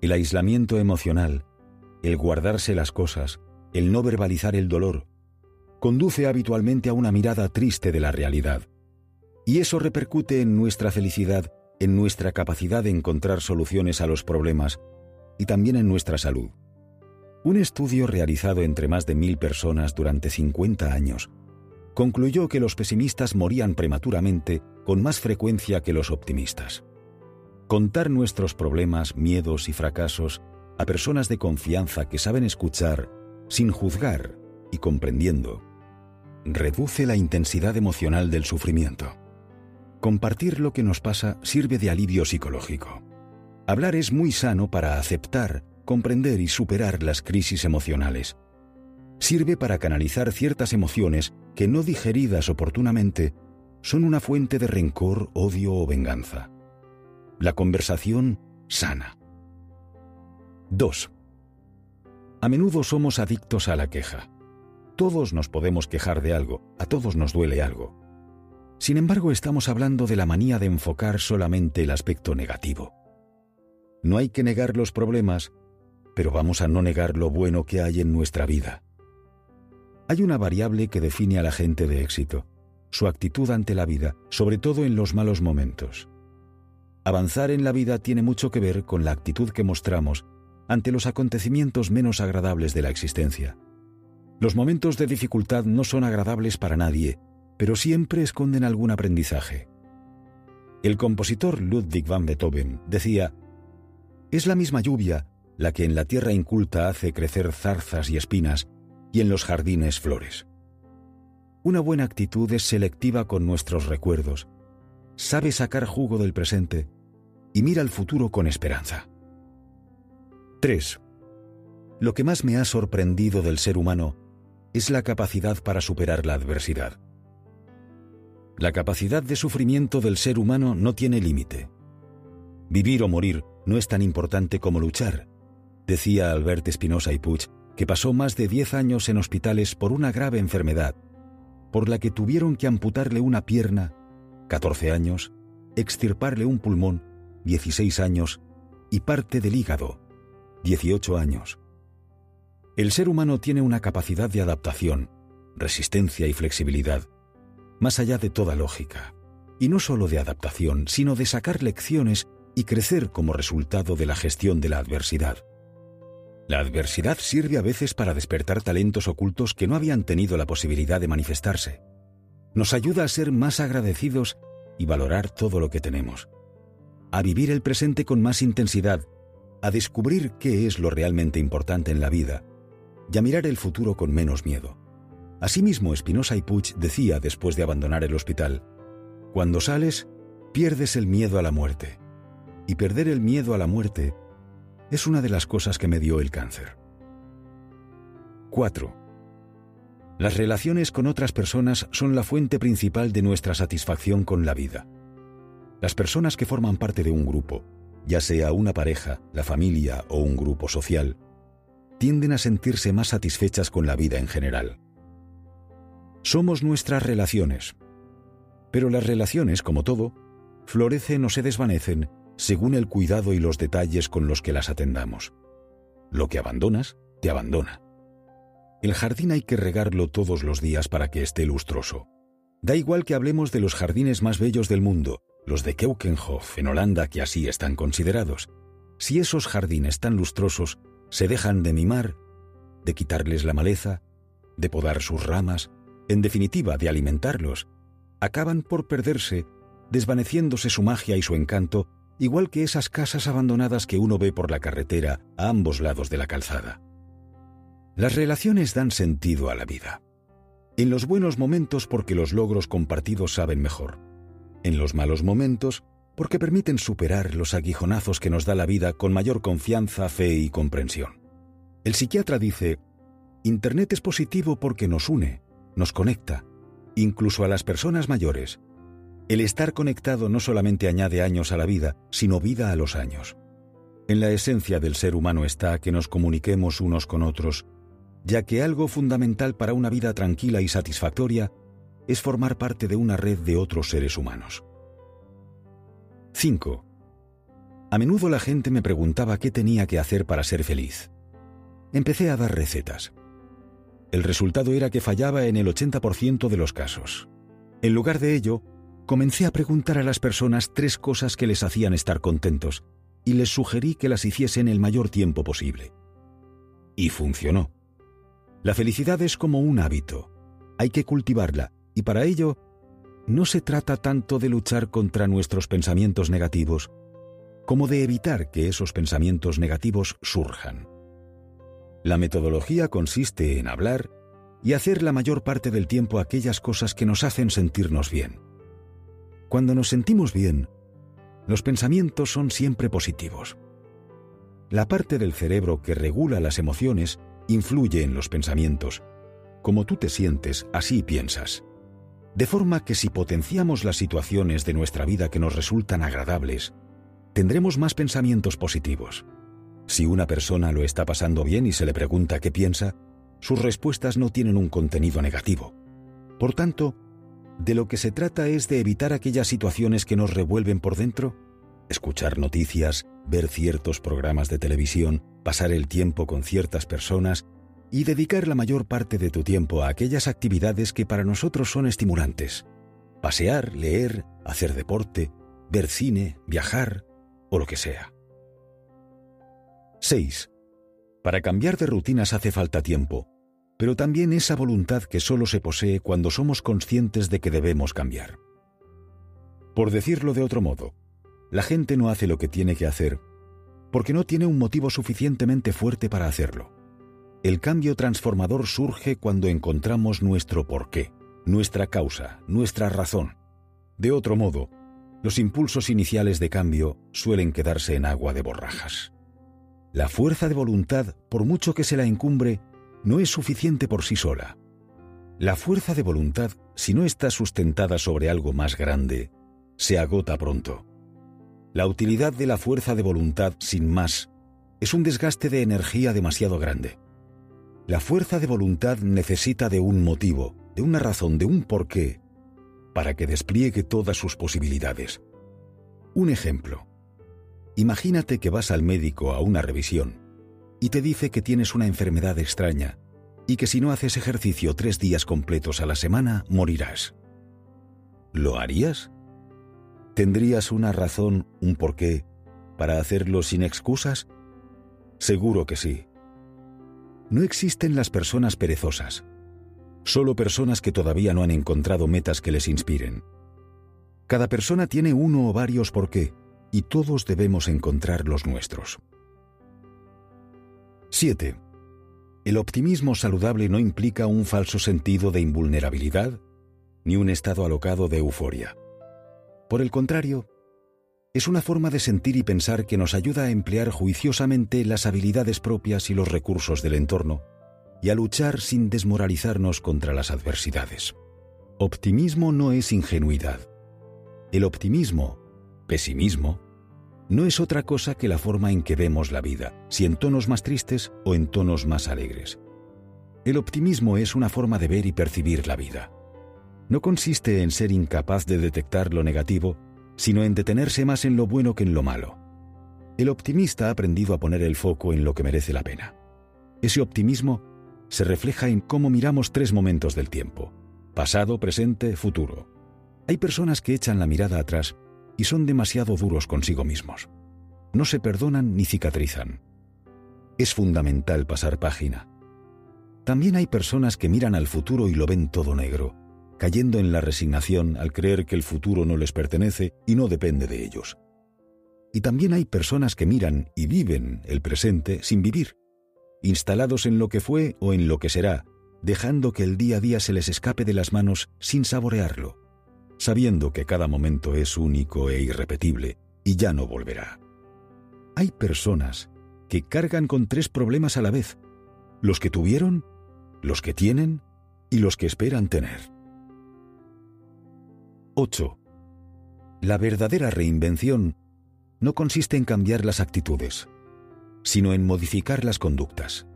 El aislamiento emocional, el guardarse las cosas, el no verbalizar el dolor, conduce habitualmente a una mirada triste de la realidad. Y eso repercute en nuestra felicidad, en nuestra capacidad de encontrar soluciones a los problemas y también en nuestra salud. Un estudio realizado entre más de mil personas durante 50 años concluyó que los pesimistas morían prematuramente con más frecuencia que los optimistas. Contar nuestros problemas, miedos y fracasos a personas de confianza que saben escuchar, sin juzgar y comprendiendo, reduce la intensidad emocional del sufrimiento. Compartir lo que nos pasa sirve de alivio psicológico. Hablar es muy sano para aceptar, comprender y superar las crisis emocionales. Sirve para canalizar ciertas emociones que no digeridas oportunamente son una fuente de rencor, odio o venganza. La conversación sana. 2. A menudo somos adictos a la queja. Todos nos podemos quejar de algo, a todos nos duele algo. Sin embargo, estamos hablando de la manía de enfocar solamente el aspecto negativo. No hay que negar los problemas, pero vamos a no negar lo bueno que hay en nuestra vida. Hay una variable que define a la gente de éxito, su actitud ante la vida, sobre todo en los malos momentos. Avanzar en la vida tiene mucho que ver con la actitud que mostramos ante los acontecimientos menos agradables de la existencia. Los momentos de dificultad no son agradables para nadie, pero siempre esconden algún aprendizaje. El compositor Ludwig van Beethoven decía, Es la misma lluvia la que en la tierra inculta hace crecer zarzas y espinas y en los jardines flores. Una buena actitud es selectiva con nuestros recuerdos, sabe sacar jugo del presente y mira al futuro con esperanza. 3. Lo que más me ha sorprendido del ser humano es la capacidad para superar la adversidad. La capacidad de sufrimiento del ser humano no tiene límite. Vivir o morir no es tan importante como luchar, decía Albert Espinosa y Puig, que pasó más de 10 años en hospitales por una grave enfermedad, por la que tuvieron que amputarle una pierna, 14 años, extirparle un pulmón, 16 años, y parte del hígado, 18 años. El ser humano tiene una capacidad de adaptación, resistencia y flexibilidad más allá de toda lógica, y no solo de adaptación, sino de sacar lecciones y crecer como resultado de la gestión de la adversidad. La adversidad sirve a veces para despertar talentos ocultos que no habían tenido la posibilidad de manifestarse. Nos ayuda a ser más agradecidos y valorar todo lo que tenemos. A vivir el presente con más intensidad, a descubrir qué es lo realmente importante en la vida y a mirar el futuro con menos miedo. Asimismo, Espinosa y Puig decía después de abandonar el hospital, Cuando sales, pierdes el miedo a la muerte. Y perder el miedo a la muerte es una de las cosas que me dio el cáncer. 4. Las relaciones con otras personas son la fuente principal de nuestra satisfacción con la vida. Las personas que forman parte de un grupo, ya sea una pareja, la familia o un grupo social, tienden a sentirse más satisfechas con la vida en general. Somos nuestras relaciones. Pero las relaciones, como todo, florecen o se desvanecen según el cuidado y los detalles con los que las atendamos. Lo que abandonas, te abandona. El jardín hay que regarlo todos los días para que esté lustroso. Da igual que hablemos de los jardines más bellos del mundo, los de Keukenhof en Holanda que así están considerados. Si esos jardines tan lustrosos se dejan de mimar, de quitarles la maleza, de podar sus ramas, en definitiva de alimentarlos, acaban por perderse, desvaneciéndose su magia y su encanto, igual que esas casas abandonadas que uno ve por la carretera a ambos lados de la calzada. Las relaciones dan sentido a la vida. En los buenos momentos porque los logros compartidos saben mejor. En los malos momentos porque permiten superar los aguijonazos que nos da la vida con mayor confianza, fe y comprensión. El psiquiatra dice, Internet es positivo porque nos une, nos conecta, incluso a las personas mayores. El estar conectado no solamente añade años a la vida, sino vida a los años. En la esencia del ser humano está que nos comuniquemos unos con otros, ya que algo fundamental para una vida tranquila y satisfactoria es formar parte de una red de otros seres humanos. 5. A menudo la gente me preguntaba qué tenía que hacer para ser feliz. Empecé a dar recetas. El resultado era que fallaba en el 80% de los casos. En lugar de ello, comencé a preguntar a las personas tres cosas que les hacían estar contentos y les sugerí que las hiciesen el mayor tiempo posible. Y funcionó. La felicidad es como un hábito. Hay que cultivarla y para ello no se trata tanto de luchar contra nuestros pensamientos negativos como de evitar que esos pensamientos negativos surjan. La metodología consiste en hablar y hacer la mayor parte del tiempo aquellas cosas que nos hacen sentirnos bien. Cuando nos sentimos bien, los pensamientos son siempre positivos. La parte del cerebro que regula las emociones influye en los pensamientos. Como tú te sientes, así piensas. De forma que si potenciamos las situaciones de nuestra vida que nos resultan agradables, tendremos más pensamientos positivos. Si una persona lo está pasando bien y se le pregunta qué piensa, sus respuestas no tienen un contenido negativo. Por tanto, de lo que se trata es de evitar aquellas situaciones que nos revuelven por dentro, escuchar noticias, ver ciertos programas de televisión, pasar el tiempo con ciertas personas y dedicar la mayor parte de tu tiempo a aquellas actividades que para nosotros son estimulantes. Pasear, leer, hacer deporte, ver cine, viajar o lo que sea. 6. Para cambiar de rutinas hace falta tiempo, pero también esa voluntad que solo se posee cuando somos conscientes de que debemos cambiar. Por decirlo de otro modo, la gente no hace lo que tiene que hacer porque no tiene un motivo suficientemente fuerte para hacerlo. El cambio transformador surge cuando encontramos nuestro porqué, nuestra causa, nuestra razón. De otro modo, los impulsos iniciales de cambio suelen quedarse en agua de borrajas. La fuerza de voluntad, por mucho que se la encumbre, no es suficiente por sí sola. La fuerza de voluntad, si no está sustentada sobre algo más grande, se agota pronto. La utilidad de la fuerza de voluntad sin más es un desgaste de energía demasiado grande. La fuerza de voluntad necesita de un motivo, de una razón, de un porqué, para que despliegue todas sus posibilidades. Un ejemplo. Imagínate que vas al médico a una revisión y te dice que tienes una enfermedad extraña y que si no haces ejercicio tres días completos a la semana, morirás. ¿Lo harías? ¿Tendrías una razón, un porqué, para hacerlo sin excusas? Seguro que sí. No existen las personas perezosas, solo personas que todavía no han encontrado metas que les inspiren. Cada persona tiene uno o varios porqué, y todos debemos encontrar los nuestros. 7. El optimismo saludable no implica un falso sentido de invulnerabilidad ni un estado alocado de euforia. Por el contrario, es una forma de sentir y pensar que nos ayuda a emplear juiciosamente las habilidades propias y los recursos del entorno y a luchar sin desmoralizarnos contra las adversidades. Optimismo no es ingenuidad. El optimismo pesimismo, no es otra cosa que la forma en que vemos la vida, si en tonos más tristes o en tonos más alegres. El optimismo es una forma de ver y percibir la vida. No consiste en ser incapaz de detectar lo negativo, sino en detenerse más en lo bueno que en lo malo. El optimista ha aprendido a poner el foco en lo que merece la pena. Ese optimismo se refleja en cómo miramos tres momentos del tiempo, pasado, presente, futuro. Hay personas que echan la mirada atrás y son demasiado duros consigo mismos. No se perdonan ni cicatrizan. Es fundamental pasar página. También hay personas que miran al futuro y lo ven todo negro, cayendo en la resignación al creer que el futuro no les pertenece y no depende de ellos. Y también hay personas que miran y viven el presente sin vivir, instalados en lo que fue o en lo que será, dejando que el día a día se les escape de las manos sin saborearlo sabiendo que cada momento es único e irrepetible y ya no volverá. Hay personas que cargan con tres problemas a la vez, los que tuvieron, los que tienen y los que esperan tener. 8. La verdadera reinvención no consiste en cambiar las actitudes, sino en modificar las conductas.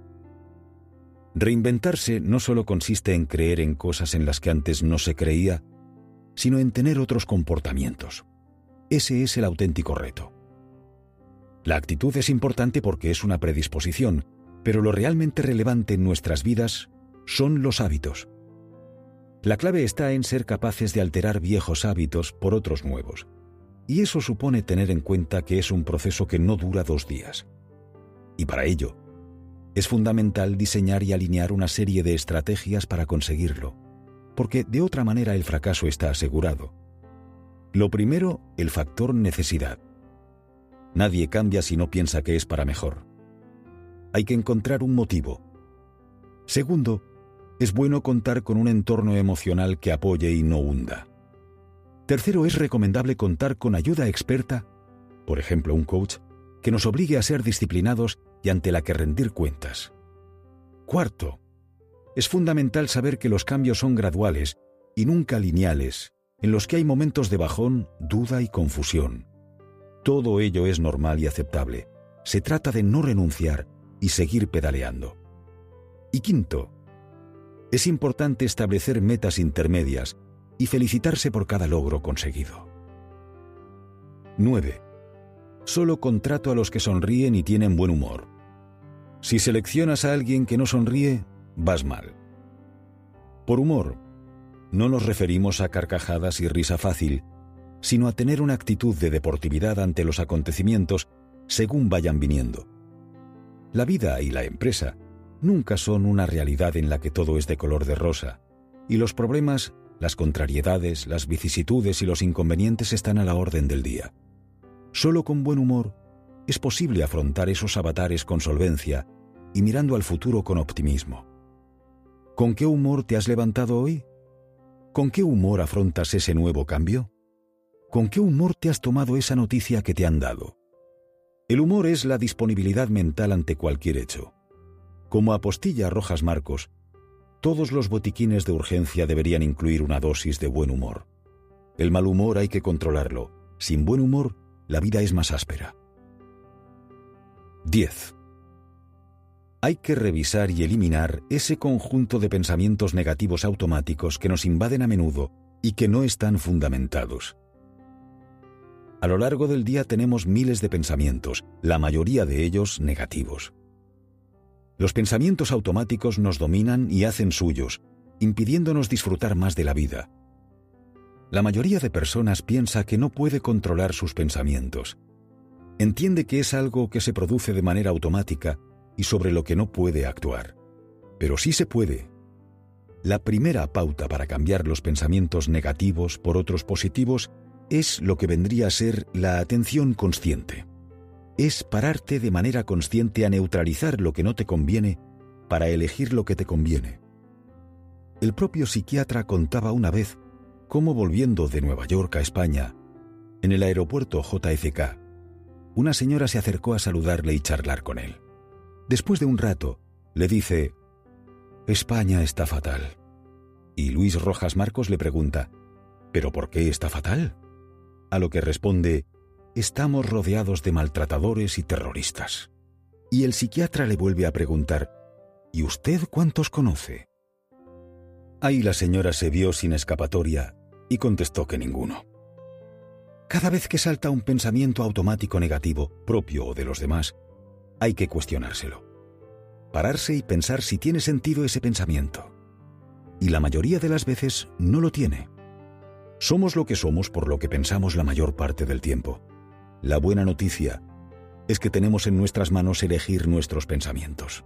Reinventarse no solo consiste en creer en cosas en las que antes no se creía, sino en tener otros comportamientos. Ese es el auténtico reto. La actitud es importante porque es una predisposición, pero lo realmente relevante en nuestras vidas son los hábitos. La clave está en ser capaces de alterar viejos hábitos por otros nuevos. Y eso supone tener en cuenta que es un proceso que no dura dos días. Y para ello, es fundamental diseñar y alinear una serie de estrategias para conseguirlo, porque de otra manera el fracaso está asegurado. Lo primero, el factor necesidad. Nadie cambia si no piensa que es para mejor. Hay que encontrar un motivo. Segundo, es bueno contar con un entorno emocional que apoye y no hunda. Tercero, es recomendable contar con ayuda experta, por ejemplo un coach, que nos obligue a ser disciplinados y ante la que rendir cuentas. Cuarto, es fundamental saber que los cambios son graduales y nunca lineales, en los que hay momentos de bajón, duda y confusión. Todo ello es normal y aceptable. Se trata de no renunciar y seguir pedaleando. Y quinto, es importante establecer metas intermedias y felicitarse por cada logro conseguido. 9. Solo contrato a los que sonríen y tienen buen humor. Si seleccionas a alguien que no sonríe, vas mal. Por humor, no nos referimos a carcajadas y risa fácil, sino a tener una actitud de deportividad ante los acontecimientos según vayan viniendo. La vida y la empresa nunca son una realidad en la que todo es de color de rosa, y los problemas, las contrariedades, las vicisitudes y los inconvenientes están a la orden del día. Solo con buen humor es posible afrontar esos avatares con solvencia y mirando al futuro con optimismo. ¿Con qué humor te has levantado hoy? ¿Con qué humor afrontas ese nuevo cambio? ¿Con qué humor te has tomado esa noticia que te han dado? El humor es la disponibilidad mental ante cualquier hecho. Como apostilla Rojas Marcos, todos los botiquines de urgencia deberían incluir una dosis de buen humor. El mal humor hay que controlarlo. Sin buen humor, la vida es más áspera. 10. Hay que revisar y eliminar ese conjunto de pensamientos negativos automáticos que nos invaden a menudo y que no están fundamentados. A lo largo del día tenemos miles de pensamientos, la mayoría de ellos negativos. Los pensamientos automáticos nos dominan y hacen suyos, impidiéndonos disfrutar más de la vida. La mayoría de personas piensa que no puede controlar sus pensamientos. Entiende que es algo que se produce de manera automática y sobre lo que no puede actuar. Pero sí se puede. La primera pauta para cambiar los pensamientos negativos por otros positivos es lo que vendría a ser la atención consciente es pararte de manera consciente a neutralizar lo que no te conviene para elegir lo que te conviene. El propio psiquiatra contaba una vez cómo volviendo de Nueva York a España, en el aeropuerto JFK, una señora se acercó a saludarle y charlar con él. Después de un rato, le dice, España está fatal. Y Luis Rojas Marcos le pregunta, ¿pero por qué está fatal? A lo que responde, estamos rodeados de maltratadores y terroristas. Y el psiquiatra le vuelve a preguntar, ¿y usted cuántos conoce? Ahí la señora se vio sin escapatoria y contestó que ninguno. Cada vez que salta un pensamiento automático negativo, propio o de los demás, hay que cuestionárselo. Pararse y pensar si tiene sentido ese pensamiento. Y la mayoría de las veces no lo tiene. Somos lo que somos por lo que pensamos la mayor parte del tiempo. La buena noticia es que tenemos en nuestras manos elegir nuestros pensamientos.